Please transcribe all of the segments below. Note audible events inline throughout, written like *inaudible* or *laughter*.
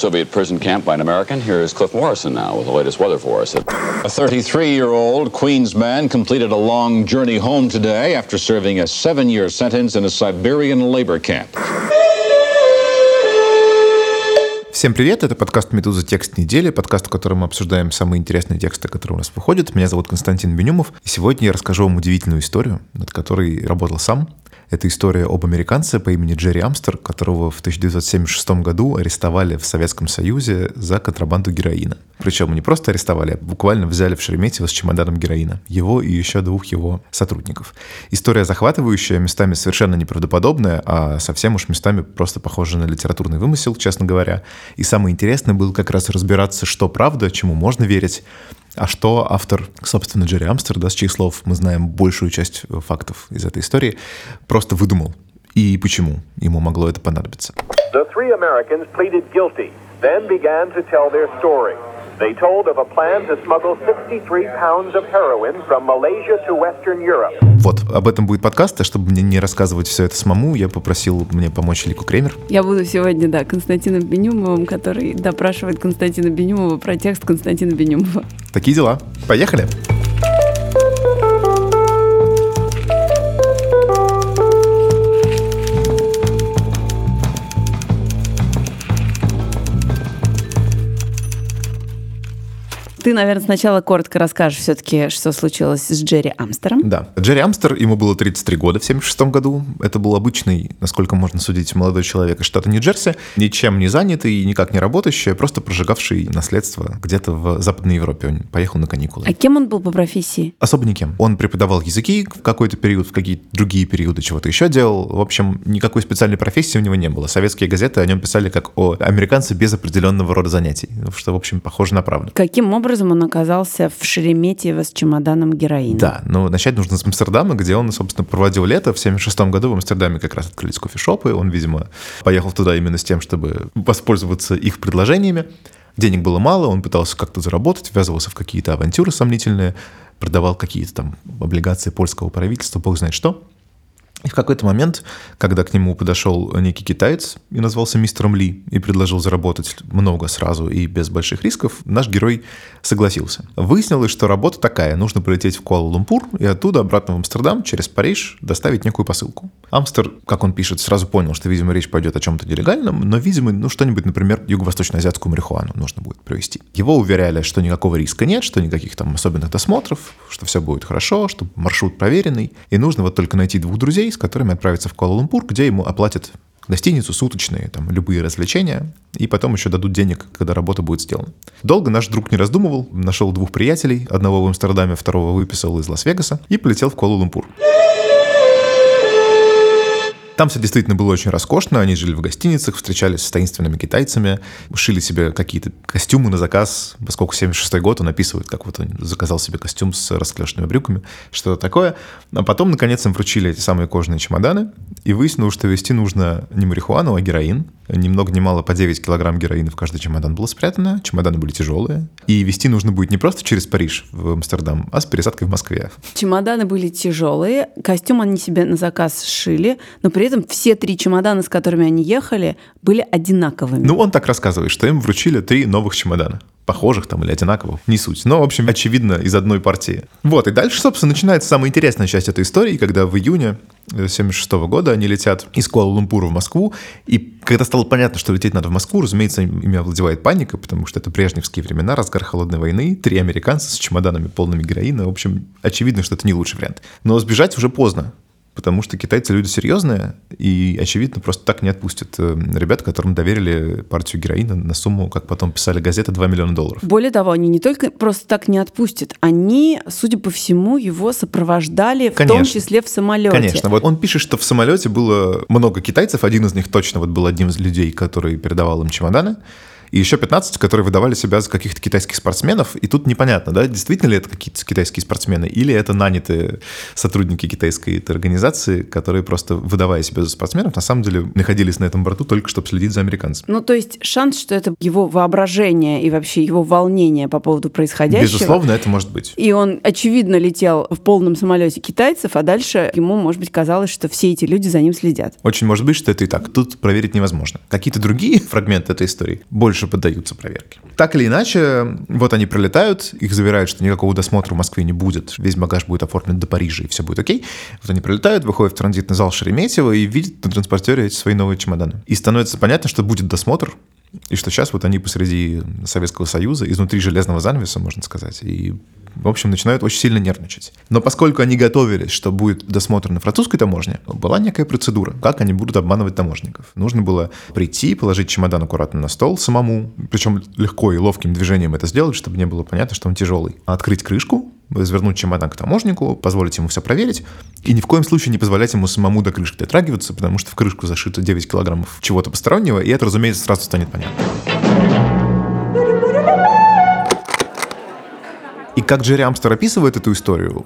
Soviet prison camp by an American. Here is Cliff Morrison now with the latest weather for us. A 33-year-old Queens man completed a long journey home today after serving a seven-year sentence in a Siberian labor camp. Всем привет, это подкаст «Медуза. Текст недели», подкаст, в котором мы обсуждаем самые интересные тексты, которые у нас выходят. Меня зовут Константин Бенюмов, и сегодня я расскажу вам удивительную историю, над которой работал сам. Это история об американце по имени Джерри Амстер, которого в 1976 году арестовали в Советском Союзе за контрабанду героина. Причем не просто арестовали, а буквально взяли в Шереметьево с чемоданом героина. Его и еще двух его сотрудников. История захватывающая, местами совершенно неправдоподобная, а совсем уж местами просто похожа на литературный вымысел, честно говоря. И самое интересное было как раз разбираться, что правда, чему можно верить, а что автор, собственно, Джерри Амстер, да, с чьих слов мы знаем большую часть фактов из этой истории, просто выдумал? И почему ему могло это понадобиться? The three Americans pleaded guilty, then began to tell their story. They told of a plan to smuggle 63 pounds of heroin from Malaysia to Western Europe. Вот, об этом будет подкаст, а чтобы мне не рассказывать все это самому, я попросил мне помочь Лику Кремер. Я буду сегодня, да, Константином Бенюмовым, который допрашивает Константина Бенюмова про текст Константина Бенюмова. Такие дела. Поехали! Ты, наверное, сначала коротко расскажешь все-таки, что случилось с Джерри Амстером. Да. Джерри Амстер, ему было 33 года в 76 году. Это был обычный, насколько можно судить, молодой человек из штата Нью-Джерси, ничем не занятый и никак не работающий, а просто прожигавший наследство где-то в Западной Европе. Он поехал на каникулы. А кем он был по профессии? Особо никем. Он преподавал языки в какой-то период, в какие-то другие периоды чего-то еще делал. В общем, никакой специальной профессии у него не было. Советские газеты о нем писали как о американце без определенного рода занятий, что, в общем, похоже на правду. Каким образом образом он оказался в Шереметьево с чемоданом героина. Да, но начать нужно с Амстердама, где он, собственно, проводил лето. В 76 году в Амстердаме как раз открылись кофешопы. Он, видимо, поехал туда именно с тем, чтобы воспользоваться их предложениями. Денег было мало, он пытался как-то заработать, ввязывался в какие-то авантюры сомнительные, продавал какие-то там облигации польского правительства, бог знает что. И в какой-то момент, когда к нему подошел некий китаец и назвался мистером Ли и предложил заработать много сразу и без больших рисков, наш герой согласился. Выяснилось, что работа такая. Нужно полететь в Куала-Лумпур и оттуда обратно в Амстердам через Париж доставить некую посылку. Амстер, как он пишет, сразу понял, что, видимо, речь пойдет о чем-то нелегальном, но, видимо, ну что-нибудь, например, юго-восточно-азиатскую марихуану нужно будет провести. Его уверяли, что никакого риска нет, что никаких там особенных досмотров, что все будет хорошо, что маршрут проверенный, и нужно вот только найти двух друзей, с которыми отправиться в Куала-Лумпур, где ему оплатят гостиницу, суточные, там, любые развлечения, и потом еще дадут денег, когда работа будет сделана. Долго наш друг не раздумывал, нашел двух приятелей, одного в Амстердаме, второго выписал из Лас-Вегаса, и полетел в Куала-Лумпур. Там все действительно было очень роскошно. Они жили в гостиницах, встречались с таинственными китайцами, шили себе какие-то костюмы на заказ. Поскольку 76 год, он описывает, как вот он заказал себе костюм с расклешенными брюками, что-то такое. А потом, наконец, им вручили эти самые кожаные чемоданы, и выяснилось, что везти нужно не марихуану, а героин. Ни много ни мало по 9 килограмм героина в каждый чемодан было спрятано. Чемоданы были тяжелые. И везти нужно будет не просто через Париж в Амстердам, а с пересадкой в Москве. Чемоданы были тяжелые, костюм они себе на заказ сшили, но при этом все три чемодана, с которыми они ехали, были одинаковыми. Ну, он так рассказывает, что им вручили три новых чемодана похожих там или одинаковых, не суть. Но, в общем, очевидно, из одной партии. Вот, и дальше, собственно, начинается самая интересная часть этой истории, когда в июне 76 года они летят из Куала-Лумпура в Москву, и когда стало понятно, что лететь надо в Москву, разумеется, ими овладевает паника, потому что это брежневские времена, разгар холодной войны, три американца с чемоданами полными героина, в общем, очевидно, что это не лучший вариант. Но сбежать уже поздно, потому что китайцы люди серьезные и, очевидно, просто так не отпустят э, ребят, которым доверили партию героина на сумму, как потом писали газеты, 2 миллиона долларов. Более того, они не только просто так не отпустят, они, судя по всему, его сопровождали, в Конечно. том числе в самолете. Конечно. Вот он пишет, что в самолете было много китайцев, один из них точно вот был одним из людей, который передавал им чемоданы и еще 15, которые выдавали себя за каких-то китайских спортсменов. И тут непонятно, да, действительно ли это какие-то китайские спортсмены, или это нанятые сотрудники китайской этой организации, которые просто, выдавая себя за спортсменов, на самом деле находились на этом борту только чтобы следить за американцами. Ну, то есть шанс, что это его воображение и вообще его волнение по поводу происходящего. Безусловно, это может быть. И он, очевидно, летел в полном самолете китайцев, а дальше ему, может быть, казалось, что все эти люди за ним следят. Очень может быть, что это и так. Тут проверить невозможно. Какие-то другие *laughs* фрагменты этой истории больше больше поддаются проверке. Так или иначе, вот они прилетают, их заверяют, что никакого досмотра в Москве не будет, весь багаж будет оформлен до Парижа, и все будет окей. Вот они прилетают, выходят в транзитный зал Шереметьево и видят на транспортере эти свои новые чемоданы. И становится понятно, что будет досмотр, и что сейчас вот они посреди Советского Союза, изнутри железного занавеса, можно сказать, и в общем, начинают очень сильно нервничать. Но поскольку они готовились, что будет досмотр на французской таможне, была некая процедура, как они будут обманывать таможников. Нужно было прийти, положить чемодан аккуратно на стол самому, причем легко и ловким движением это сделать, чтобы не было понятно, что он тяжелый. Открыть крышку, развернуть чемодан к таможнику, позволить ему все проверить, и ни в коем случае не позволять ему самому до крышки дотрагиваться, потому что в крышку зашито 9 килограммов чего-то постороннего, и это, разумеется, сразу станет понятно. Как Джерри Амстер описывает эту историю,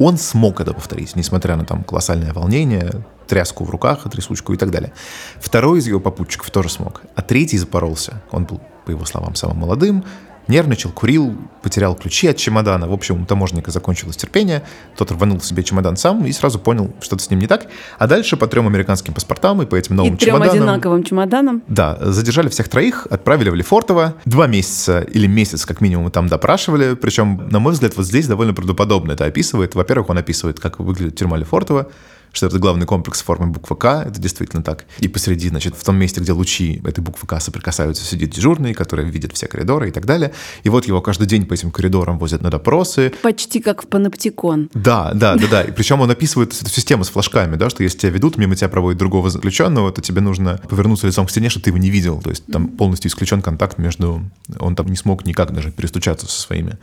он смог это повторить, несмотря на там колоссальное волнение, тряску в руках, трясучку и так далее. Второй из его попутчиков тоже смог, а третий запоролся. Он был, по его словам, самым молодым, нервничал, курил, потерял ключи от чемодана. В общем, у таможника закончилось терпение. Тот рванул себе чемодан сам и сразу понял, что-то с ним не так. А дальше по трем американским паспортам и по этим новым и трем чемоданам... одинаковым чемоданам. Да, задержали всех троих, отправили в Лефортово. Два месяца или месяц, как минимум, там допрашивали. Причем, на мой взгляд, вот здесь довольно правдоподобно это описывает. Во-первых, он описывает, как выглядит тюрьма Лефортово что это главный комплекс формы буквы К, это действительно так. И посреди, значит, в том месте, где лучи этой буквы К соприкасаются, сидит дежурный, который видит все коридоры и так далее. И вот его каждый день по этим коридорам возят на допросы. Почти как в паноптикон. Да, да, да, да. *laughs* И причем он описывает эту систему с флажками, да, что если тебя ведут, мимо тебя проводят другого заключенного, то тебе нужно повернуться лицом к стене, чтобы ты его не видел. То есть там полностью исключен контакт между... Он там не смог никак даже перестучаться со своими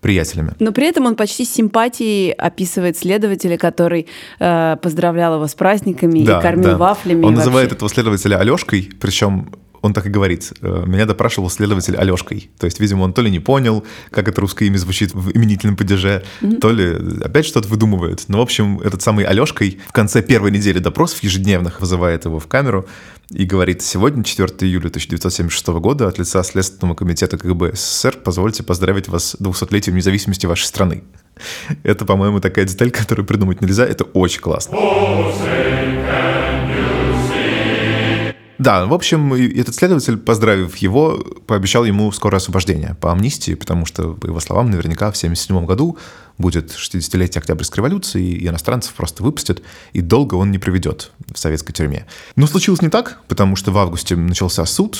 приятелями. Но при этом он почти с симпатией описывает следователя, который э, поздравлял его с праздниками да, и кормил да. вафлями. Он называет этого следователя Алешкой, причем он так и говорит. «Э, меня допрашивал следователь Алешкой. То есть, видимо, он то ли не понял, как это русское имя звучит в именительном падеже, mm-hmm. то ли опять что-то выдумывает. Но, в общем, этот самый Алешкой в конце первой недели допросов ежедневных вызывает его в камеру и говорит, сегодня, 4 июля 1976 года, от лица Следственного комитета КГБ СССР, позвольте поздравить вас с 200-летием независимости вашей страны. Это, по-моему, такая деталь, которую придумать нельзя. Это очень классно. Да, в общем, этот следователь, поздравив его, пообещал ему скорое освобождение по амнистии, потому что, по его словам, наверняка в 1977 году будет 60-летие Октябрьской революции, и иностранцев просто выпустят, и долго он не проведет в советской тюрьме. Но случилось не так, потому что в августе начался суд.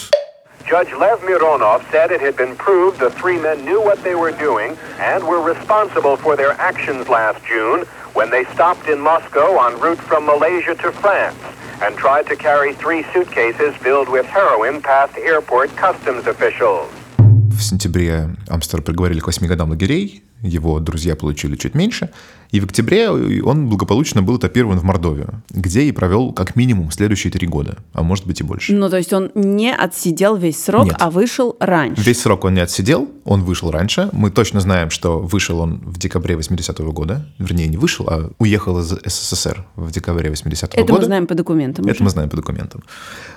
Judge Lev Mironov said it had been proved the three men knew what they were doing and were responsible for their actions last June when they stopped in Moscow en route from Malaysia to France and tried to carry three suitcases filled with heroin past airport customs officials. В сентябре Амстер приговорили к 8 годам лагерей, его друзья получили чуть меньше, и в октябре он благополучно был этапирован в Мордовию, где и провел как минимум следующие три года, а может быть и больше. Ну, то есть он не отсидел весь срок, Нет. а вышел раньше. Весь срок он не отсидел, он вышел раньше. Мы точно знаем, что вышел он в декабре 80-го года. Вернее, не вышел, а уехал из СССР в декабре 80-го Это года. Это мы знаем по документам. Это уже. мы знаем по документам.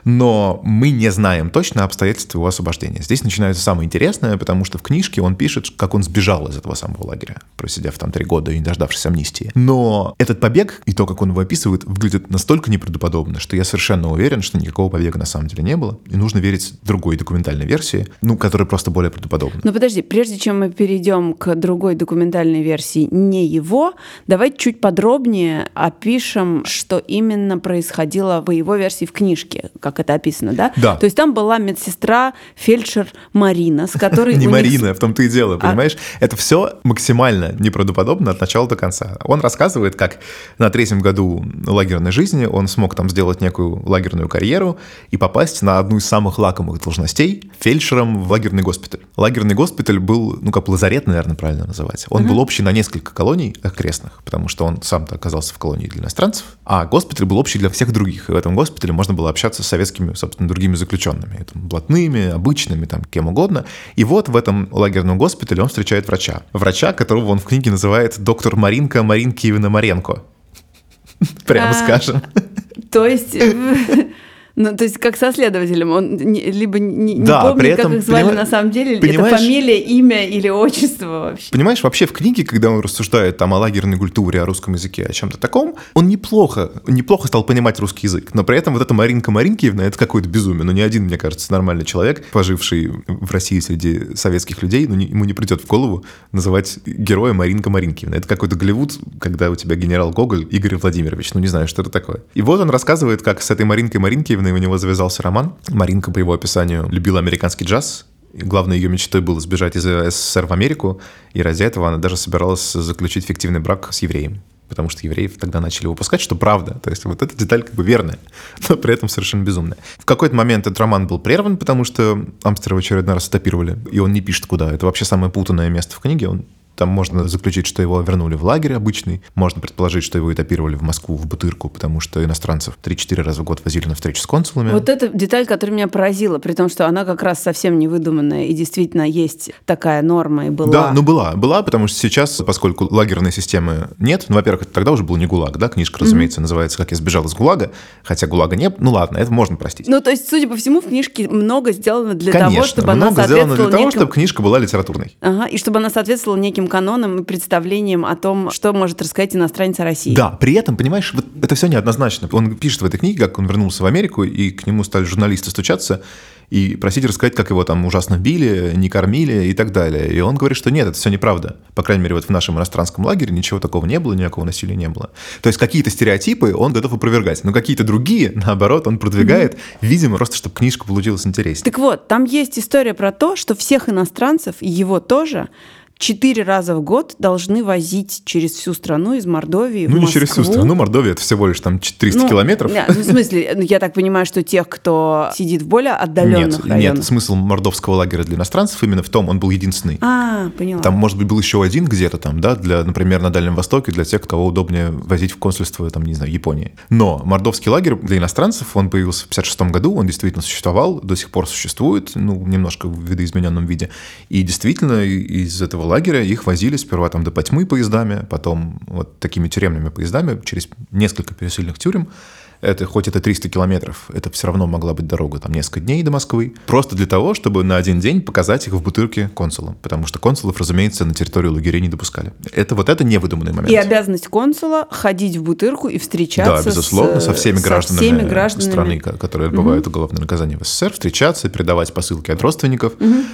Но мы не знаем точно обстоятельства его освобождения. Здесь начинается самое интересное, потому что в книжке он пишет, как он сбежал из этого самого лагеря, просидев там три года и не дождавшись амнистии. Но этот побег и то, как он его описывает, выглядит настолько неправдоподобно, что я совершенно уверен, что никакого побега на самом деле не было. И нужно верить другой документальной версии, ну, которая просто более правдоподобна. Но подожди, прежде чем мы перейдем к другой документальной версии, не его, давай чуть подробнее опишем, что именно происходило в его версии в книжке, как это описано, да? Да. То есть там была медсестра, фельдшер Марина, с *laughs* которой... Не Марина, в том-то и дело, а понимаешь? Это все максимально неправдоподобно от начала до конца. Он рассказывает, как на третьем году лагерной жизни он смог там сделать некую лагерную карьеру и попасть на одну из самых лакомых должностей фельдшером в лагерный госпиталь. Лагерный госпиталь был, ну как лазарет, наверное, правильно называть. Он угу. был общий на несколько колоний окрестных, потому что он сам-то оказался в колонии для иностранцев, а госпиталь был общий для всех других. И в этом госпитале можно было общаться с советскими, собственно, другими заключенными, там, блатными, обычными, там, кем угодно. И вот в этом лагерном госпитале он встречает врача. Врача, которого он в книге называет доктор Маринка Маринкиевна Маренко. *laughs* Прямо а, скажем. То есть Ну, то есть как со следователем, он не, либо не, не Да, помнит, при этом, как их звали понима- на самом деле, понимаешь- это фамилия, имя или отчество вообще. Понимаешь, вообще в книге, когда он рассуждает там о лагерной культуре, о русском языке, о чем-то таком, он неплохо, неплохо стал понимать русский язык. Но при этом вот эта Маринка Маринкиевна, это какое-то безумие. Ну, ни один, мне кажется, нормальный человек, поживший в России среди советских людей, ну, не- ему не придет в голову называть героя Маринка Маринкиевна. Это какой-то Голливуд, когда у тебя генерал Гоголь Игорь Владимирович. Ну, не знаю, что это такое. И вот он рассказывает, как с этой Маринкой Маринкиевной у него завязался роман. Маринка, по его описанию, любила американский джаз, главной ее мечтой было сбежать из СССР в Америку, и ради этого она даже собиралась заключить фиктивный брак с евреем. Потому что евреев тогда начали выпускать, что правда. То есть вот эта деталь как бы верная, *laughs* но при этом совершенно безумная. В какой-то момент этот роман был прерван, потому что Амстера в очередной раз стопировали, и он не пишет куда. Это вообще самое путанное место в книге. Он там можно заключить, что его вернули в лагерь обычный. Можно предположить, что его этапировали в Москву, в Бутырку, потому что иностранцев 3-4 раза в год возили на встречу с консулами. Вот эта деталь, которая меня поразила, при том, что она как раз совсем не выдуманная, и действительно есть такая норма и была. Да, ну была, была, потому что сейчас, поскольку лагерной системы нет, ну, во-первых, это тогда уже был не ГУЛАГ, да, книжка, разумеется, называется «Как я сбежал из ГУЛАГа», хотя ГУЛАГа нет, ну ладно, это можно простить. Ну, то есть, судя по всему, в книжке много сделано для Конечно, того, чтобы она много сделано для соответствовала того, неким... чтобы книжка была литературной. Ага, и чтобы она соответствовала неким канонам и представлениям о том, что может рассказать иностранец о России. Да, при этом, понимаешь, вот это все неоднозначно. Он пишет в этой книге, как он вернулся в Америку, и к нему стали журналисты стучаться и просить рассказать, как его там ужасно били, не кормили и так далее. И он говорит, что нет, это все неправда. По крайней мере, вот в нашем иностранском лагере ничего такого не было, никакого насилия не было. То есть какие-то стереотипы он готов опровергать, но какие-то другие, *laughs* наоборот, он продвигает, видимо, просто чтобы книжка получилась интереснее. Так вот, там есть история про то, что всех иностранцев, и его тоже, четыре раза в год должны возить через всю страну из Мордовии Ну, в не через всю Москву. страну, Мордовия, это всего лишь там 300 Ну, километров. да, ну, в смысле, ну, я так понимаю, что тех, кто сидит в более отдаленных Нет, районах. нет, смысл мордовского лагеря для иностранцев именно в том, он был единственный. А, поняла. Там, может быть, был еще один где-то там, да, для, например, на Дальнем Востоке, для тех, кого удобнее возить в консульство, там, не знаю, Японии. Но мордовский лагерь для иностранцев, он появился в 56 году, он действительно существовал, до сих пор существует, ну, немножко в видоизмененном виде. И действительно из этого лагеря их возили сперва там до Потьмы поездами, потом вот такими тюремными поездами через несколько пересыльных тюрем. Это, хоть это 300 километров, это все равно могла быть дорога там несколько дней до Москвы. Просто для того, чтобы на один день показать их в бутырке консулам. Потому что консулов, разумеется, на территорию лагерей не допускали. Это вот это невыдуманный момент. И обязанность консула ходить в Бутырку и встречаться Да, безусловно, с, со всеми гражданами, всеми гражданами. страны, ко- которые отбывают уголовное наказание в СССР, встречаться, передавать посылки от родственников,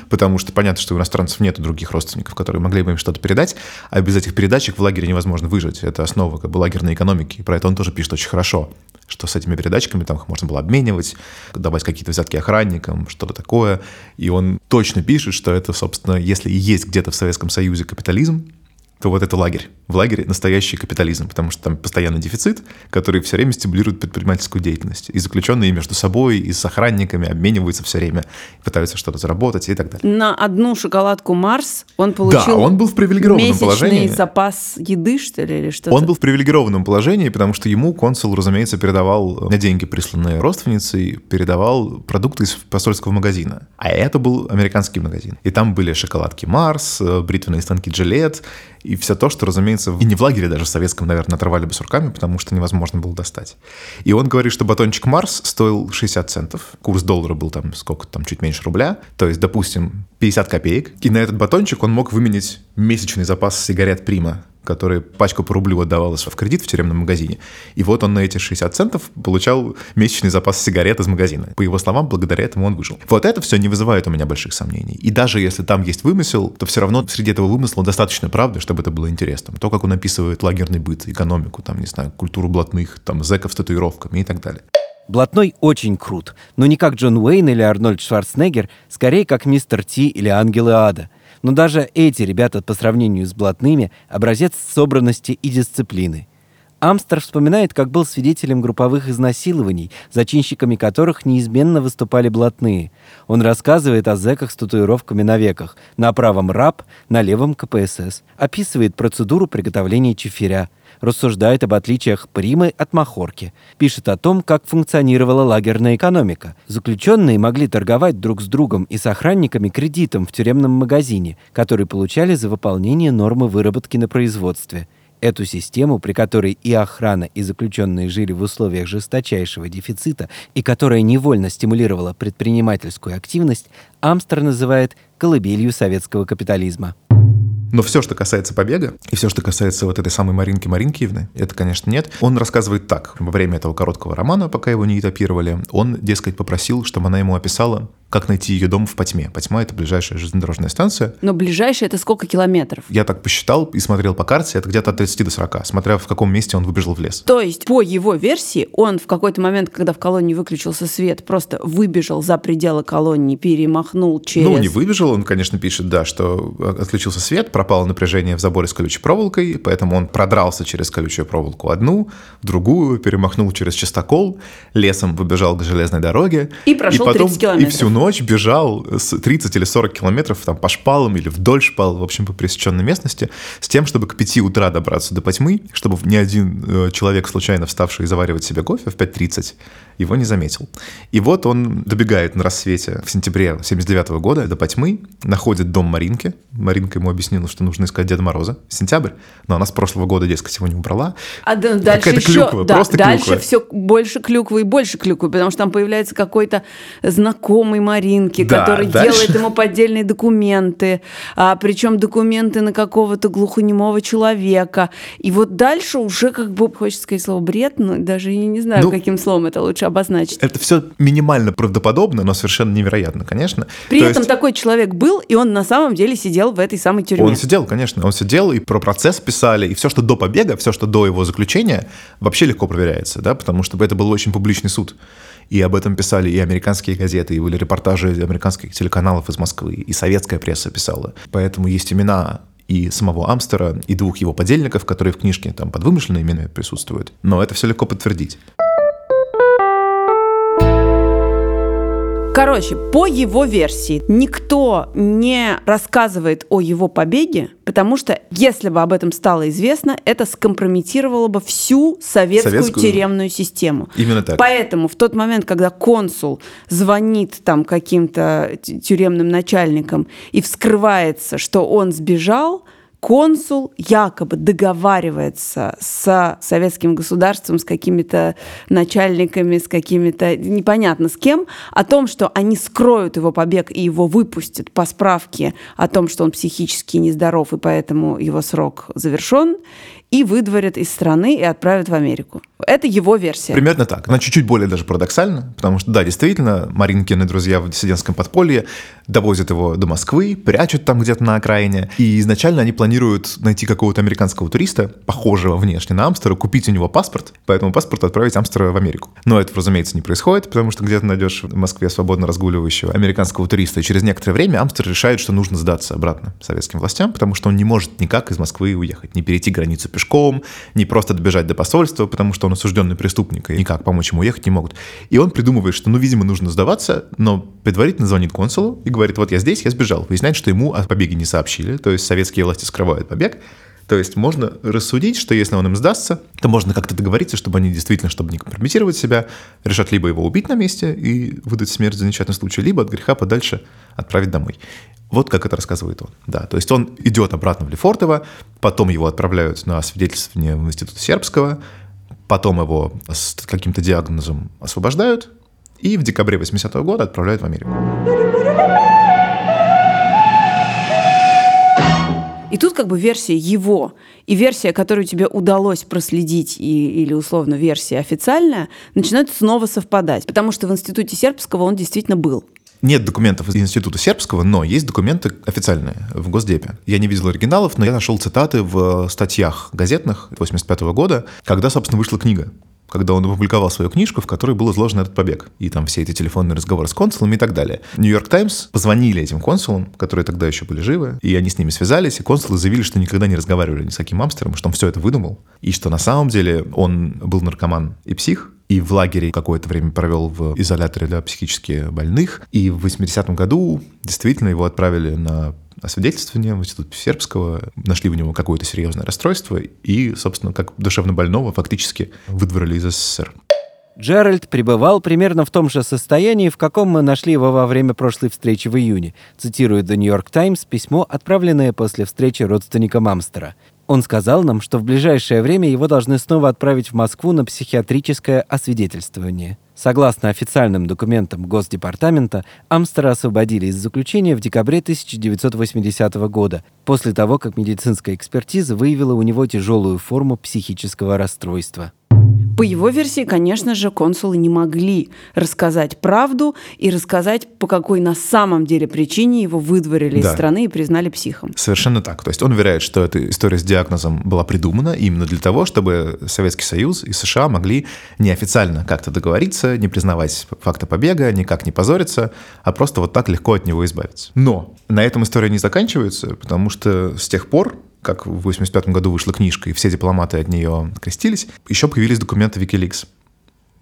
потому что понятно, что у иностранцев нет других родственников, которые могли бы им что-то передать, а без этих передачек в лагере невозможно выжить. Это основа как бы лагерной экономики, и про это он тоже пишет очень хорошо, что с этими передачками там их можно было обменивать, давать какие-то взятки охранникам, что-то такое. И он точно пишет, что это, собственно, если и есть где-то в Советском Союзе капитализм, то вот это лагерь. В лагере настоящий капитализм, потому что там постоянный дефицит, который все время стимулирует предпринимательскую деятельность. И заключенные между собой, и с охранниками обмениваются все время, пытаются что-то заработать и так далее. На одну шоколадку Марс он получил Да, он был в привилегированном положении. запас еды, что ли, или что-то. Он был в привилегированном положении, потому что ему консул, разумеется, передавал на деньги, присланные родственницей, передавал продукты из посольского магазина. А это был американский магазин. И там были шоколадки Марс, э, бритвенные станки Джилет, и все то, что, разумеется, и не в лагере даже в советском, наверное, оторвали бы с руками, потому что невозможно было достать. И он говорит, что батончик Марс стоил 60 центов. Курс доллара был там сколько там, чуть меньше рубля. То есть, допустим, 50 копеек. И на этот батончик он мог выменить месячный запас сигарет Прима который пачку по рублю отдавалась в кредит в тюремном магазине. И вот он на эти 60 центов получал месячный запас сигарет из магазина. По его словам, благодаря этому он выжил. Вот это все не вызывает у меня больших сомнений. И даже если там есть вымысел, то все равно среди этого вымысла достаточно правды, чтобы это было интересно. То, как он описывает лагерный быт, экономику, там, не знаю, культуру блатных, там, зэков с татуировками и так далее. Блатной очень крут, но не как Джон Уэйн или Арнольд Шварценеггер, скорее как Мистер Ти или Ангелы Ада. Но даже эти ребята по сравнению с блатными – образец собранности и дисциплины. Амстер вспоминает, как был свидетелем групповых изнасилований, зачинщиками которых неизменно выступали блатные. Он рассказывает о зэках с татуировками на веках, на правом раб, на левом КПСС, описывает процедуру приготовления чефиря, рассуждает об отличиях примы от махорки, пишет о том, как функционировала лагерная экономика. Заключенные могли торговать друг с другом и с охранниками кредитом в тюремном магазине, который получали за выполнение нормы выработки на производстве. Эту систему, при которой и охрана, и заключенные жили в условиях жесточайшего дефицита и которая невольно стимулировала предпринимательскую активность, Амстер называет колыбелью советского капитализма. Но все, что касается побега, и все, что касается вот этой самой Маринки Маринкиевны, это, конечно, нет. Он рассказывает так. Во время этого короткого романа, пока его не этапировали, он, дескать, попросил, чтобы она ему описала как найти ее дом в Потьме. Потьма — это ближайшая железнодорожная станция. Но ближайшая — это сколько километров? Я так посчитал и смотрел по карте, это где-то от 30 до 40, смотря в каком месте он выбежал в лес. То есть, по его версии, он в какой-то момент, когда в колонии выключился свет, просто выбежал за пределы колонии, перемахнул через... Ну, не выбежал, он, конечно, пишет, да, что отключился свет, пропало напряжение в заборе с колючей проволокой, поэтому он продрался через колючую проволоку одну, другую, перемахнул через частокол, лесом выбежал к железной дороге. И прошел и потом, 30 километров. И всю ночь бежал с 30 или 40 километров там, по шпалам или вдоль шпал, в общем, по пересеченной местности, с тем, чтобы к 5 утра добраться до Потьмы, чтобы ни один э, человек, случайно вставший заваривать себе кофе в 5.30, его не заметил. И вот он добегает на рассвете в сентябре 79 года до Потьмы, находит дом Маринки. Маринка ему объяснила, что нужно искать Деда Мороза. Сентябрь, но она с прошлого года, дескать, его не убрала. А да, дальше еще, клюква, да, просто дальше клюква. все больше клюквы и больше клюквы, потому что там появляется какой-то знакомый Маринки, Да, который дальше- делает ему поддельные документы, а, причем документы на какого-то глухонемого человека. И вот дальше уже как бы хочется сказать слово бред, но даже я не знаю, Ну, каким словом это лучше обозначить. Это все минимально правдоподобно, но совершенно невероятно, конечно. При То этом есть такой человек был, и он на самом деле сидел в этой самой тюрьме. Он сидел, конечно, он сидел, и про процесс писали, и все, что до побега, все, что до его заключения, вообще легко проверяется, да, потому что это был очень публичный суд. И об этом писали и американские газеты, и были репортажи американских телеканалов из Москвы, и советская пресса писала. Поэтому есть имена и самого Амстера, и двух его подельников, которые в книжке там под вымышленными именами присутствуют. Но это все легко подтвердить. Короче, по его версии, никто не рассказывает о его побеге, потому что если бы об этом стало известно, это скомпрометировало бы всю советскую, Советскую. тюремную систему. Именно так. Поэтому в тот момент, когда консул звонит там каким-то тю- тюремным начальникам и вскрывается, что он сбежал, консул якобы договаривается с советским государством, с какими-то начальниками, с какими-то непонятно с кем, о том, что они скроют его побег и его выпустят по справке о том, что он психически нездоров и поэтому его срок завершен, и выдворят из страны и отправят в Америку. Это его версия. Примерно так. Она чуть-чуть более даже парадоксальна, потому что, да, действительно, Маринкины друзья в диссидентском подполье довозят его до Москвы, прячут там где-то на окраине, и изначально они планируют найти какого-то американского туриста, похожего внешне на Амстера, купить у него паспорт, по этому паспорту отправить Амстера в Америку. Но это, разумеется, не происходит, потому что где-то найдешь в Москве свободно разгуливающего американского туриста, и через некоторое время Амстер решает, что нужно сдаться обратно советским властям, потому что он не может никак из Москвы уехать, не перейти границу пешком, не просто добежать до посольства, потому что он осужденный преступник, и никак помочь ему уехать не могут. И он придумывает, что, ну, видимо, нужно сдаваться, но предварительно звонит консулу и говорит, вот я здесь, я сбежал. Выясняет, что ему о побеге не сообщили, то есть советские власти скрывают побег, то есть можно рассудить, что если он им сдастся, то можно как-то договориться, чтобы они действительно, чтобы не компрометировать себя, решат либо его убить на месте и выдать смерть за несчастный случай, либо от греха подальше отправить домой. Вот как это рассказывает он. Да, то есть он идет обратно в Лефортово, потом его отправляют на свидетельствование в Институт Сербского, потом его с каким-то диагнозом освобождают, и в декабре 80-го года отправляют в Америку. И тут как бы версия его и версия, которую тебе удалось проследить, и, или условно версия официальная, начинают снова совпадать. Потому что в институте сербского он действительно был. Нет документов из Института Сербского, но есть документы официальные в Госдепе. Я не видел оригиналов, но я нашел цитаты в статьях газетных 85 года, когда, собственно, вышла книга когда он опубликовал свою книжку, в которой был изложен этот побег. И там все эти телефонные разговоры с консулами и так далее. Нью-Йорк Таймс позвонили этим консулам, которые тогда еще были живы, и они с ними связались, и консулы заявили, что никогда не разговаривали ни с каким Амстером, что он все это выдумал, и что на самом деле он был наркоман и псих, и в лагере какое-то время провел в изоляторе для психически больных. И в 80-м году действительно его отправили на освидетельствование в институт сербского, нашли у него какое-то серьезное расстройство и, собственно, как душевно больного фактически выдворили из СССР. Джеральд пребывал примерно в том же состоянии, в каком мы нашли его во время прошлой встречи в июне, цитирует The New York Times письмо, отправленное после встречи родственникам Амстера. Он сказал нам, что в ближайшее время его должны снова отправить в Москву на психиатрическое освидетельствование. Согласно официальным документам Госдепартамента, Амстера освободили из заключения в декабре 1980 года, после того, как медицинская экспертиза выявила у него тяжелую форму психического расстройства. По его версии, конечно же, консулы не могли рассказать правду и рассказать, по какой на самом деле причине его выдворили Да. из страны и признали психом. Совершенно так. То есть он уверяет, что эта история с диагнозом была придумана именно для того, чтобы Советский Союз и США могли неофициально как-то договориться, не признавать факта побега, никак не позориться, а просто вот так легко от него избавиться. Но на этом история не заканчивается, потому что с тех пор, как в 85 году вышла книжка, и все дипломаты от нее крестились, еще появились документы Wikileaks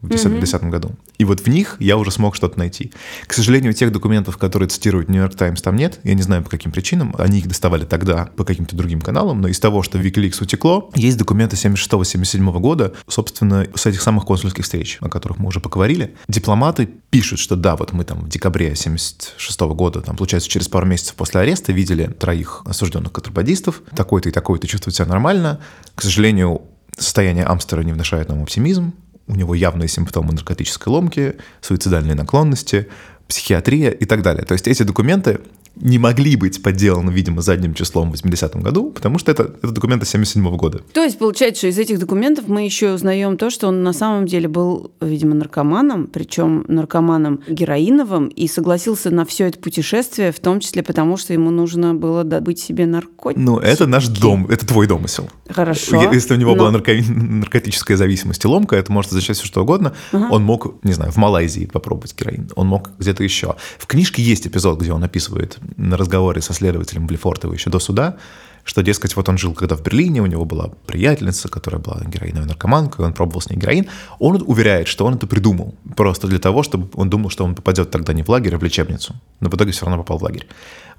в 2010 году. И вот в них я уже смог что-то найти. К сожалению, тех документов, которые цитирует Нью-Йорк Таймс, там нет. Я не знаю, по каким причинам. Они их доставали тогда по каким-то другим каналам, но из того, что в Wikileaks утекло, есть документы 76-77 года, собственно, с этих самых консульских встреч, о которых мы уже поговорили. Дипломаты пишут, что да, вот мы там в декабре 76 года, там, получается, через пару месяцев после ареста видели троих осужденных контрабандистов, такой-то и такой-то чувствует себя нормально. К сожалению, состояние Амстера не внушает нам оптимизм, у него явные симптомы наркотической ломки, суицидальные наклонности, психиатрия и так далее. То есть эти документы не могли быть подделаны, видимо, задним числом в 80-м году, потому что это, это документы 77 года. То есть, получается, что из этих документов мы еще узнаем то, что он на самом деле был, видимо, наркоманом, причем наркоманом героиновым, и согласился на все это путешествие, в том числе потому, что ему нужно было добыть себе наркотики. Ну, это наш дом, это твой домысел. Хорошо. Если у него но- была нарко- наркотическая зависимость и ломка, это может означать все что угодно. Он мог, не знаю, в Малайзии попробовать героин, он мог где-то еще. В книжке есть эпизод, где он описывает на разговоре со следователем Блефортова еще до суда, что, дескать, вот он жил когда в Берлине, у него была приятельница, которая была героиновой наркоманкой, он пробовал с ней героин. Он уверяет, что он это придумал просто для того, чтобы он думал, что он попадет тогда не в лагерь, а в лечебницу. Но в итоге все равно попал в лагерь.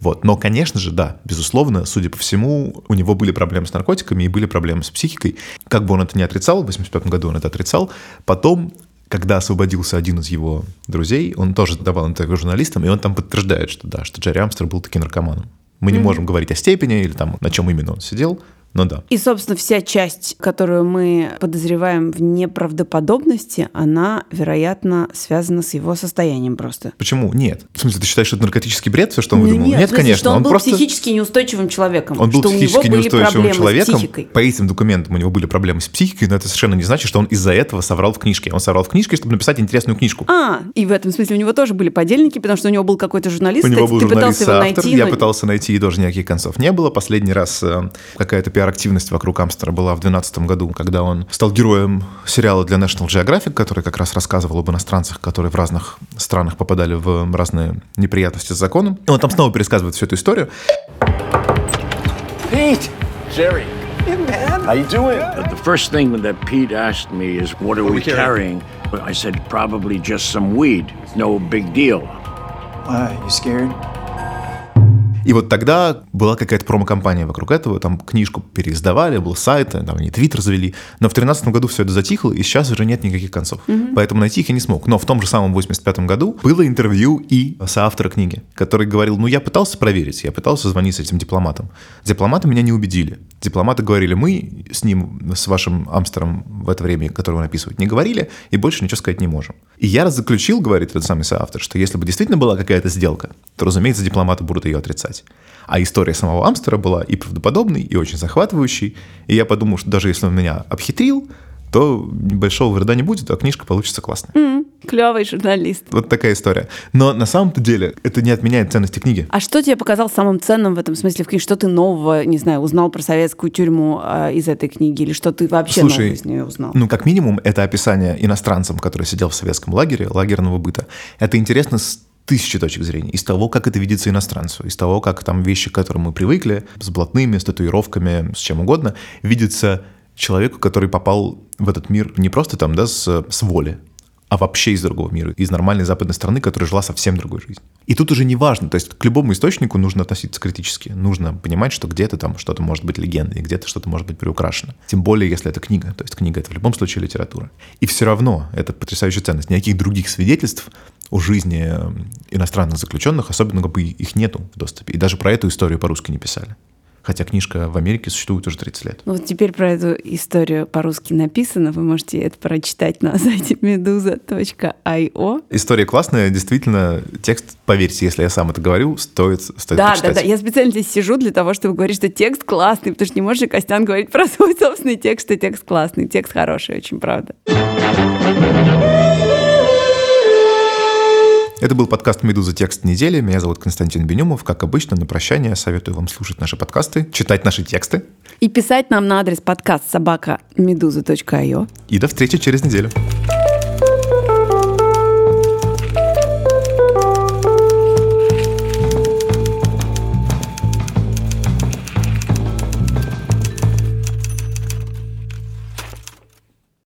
Вот. Но, конечно же, да, безусловно, судя по всему, у него были проблемы с наркотиками и были проблемы с психикой. Как бы он это не отрицал, в 85 году он это отрицал. Потом, когда освободился один из его друзей, он тоже давал интервью журналистам, и он там подтверждает, что да, что Джерри Амстер был таки наркоманом. Мы не можем говорить о степени или там, на чем именно он сидел, но да. И, собственно, вся часть, которую мы подозреваем в неправдоподобности, она, вероятно, связана с его состоянием просто. Почему? Нет. В смысле, ты считаешь, что это наркотический бред, все, что он Ну, выдумал? нет, в смысле, конечно. что он, был просто... психически неустойчивым человеком. Он был что психически неустойчивым человеком. По этим документам у него были проблемы с психикой, но это совершенно не значит, что он из-за этого соврал в книжке. Он соврал в книжке, чтобы написать интересную книжку. А, и в этом смысле у него тоже были подельники, потому что у него был какой-то журналист. У него был ты журналист пытался его автор, найти, я но- пытался найти, и тоже никаких концов не было. Последний раз э, какая-то пиар-активность вокруг Амстера была в 2012 году, когда он стал героем сериала для National Geographic, который как раз рассказывал об иностранцах, которые в разных странах попадали в разные неприятности с законом. И он там снова пересказывает всю эту историю. Pete! Jerry. Hey, man. How you doing? The first thing that Pete asked me is, What are we carrying? I said, Probably just some weed. No big deal. Why? You scared? И вот тогда была какая-то промо-компания вокруг этого, там книжку переиздавали, был сайт, там они твиттер завели, но в 2013 году все это затихло, и сейчас уже нет никаких концов. Поэтому найти их я не смог. Но в том же самом 85 году было интервью и соавтора книги, который говорил, ну я пытался проверить, я пытался звонить с этим дипломатом. Дипломаты меня не убедили. Дипломаты говорили, мы с ним, с вашим Амстером в это время, которое он описывает, не говорили, и больше ничего сказать не можем. И я заключил, говорит этот самый соавтор, что если бы действительно была какая-то сделка, то, разумеется, дипломаты будут ее отрицать. А история самого Амстера была и правдоподобной, и очень захватывающей. И я подумал, что даже если он меня обхитрил, то большого вреда не будет, а книжка получится классная. Клевый журналист. Вот такая история. Но на самом-то деле это не отменяет ценности книги. А что тебе показал самым ценным в этом смысле в книге? Что ты нового, не знаю, узнал про советскую тюрьму а, из этой книги? Или что ты вообще Слушай, нового из нее узнал? Ну, как минимум, это описание иностранцам, который сидел в советском лагере, лагерного быта. Это интересно с тысячи точек зрения. Из того, как это видится иностранцу, из того, как там вещи, к которым мы привыкли, с блатными, с татуировками, с чем угодно, видится человеку, который попал в этот мир не просто там, да, с, с воли, а вообще из другого мира, из нормальной западной страны, которая жила совсем другой жизнью. И тут уже не важно, то есть к любому источнику нужно относиться критически, нужно понимать, что где-то там что-то может быть легендой, где-то что-то может быть приукрашено. Тем более, если это книга, то есть книга — это в любом случае литература. И все равно это потрясающая ценность. Никаких других свидетельств о жизни э, иностранных заключенных, особенно как бы их нету в доступе. И даже про эту историю по-русски не писали. Хотя книжка в Америке существует уже 30 лет. Вот теперь про эту историю по-русски написано. Вы можете это прочитать на сайте meduza.io. История классная, действительно, текст, поверьте, если я сам это говорю, стоит, стоит Да, да, почитать. да. Я специально здесь сижу для того, чтобы говорить, что текст классный, потому что не может же Костян говорить про свой собственный текст, что текст классный. Текст хороший, очень правда. Это был подкаст «Медуза. Текст недели». Меня зовут Константин Бенюмов. Как обычно, на прощание советую вам слушать наши подкасты, читать наши тексты. И писать нам на адрес подкаст собака meduza.io. И до встречи через неделю.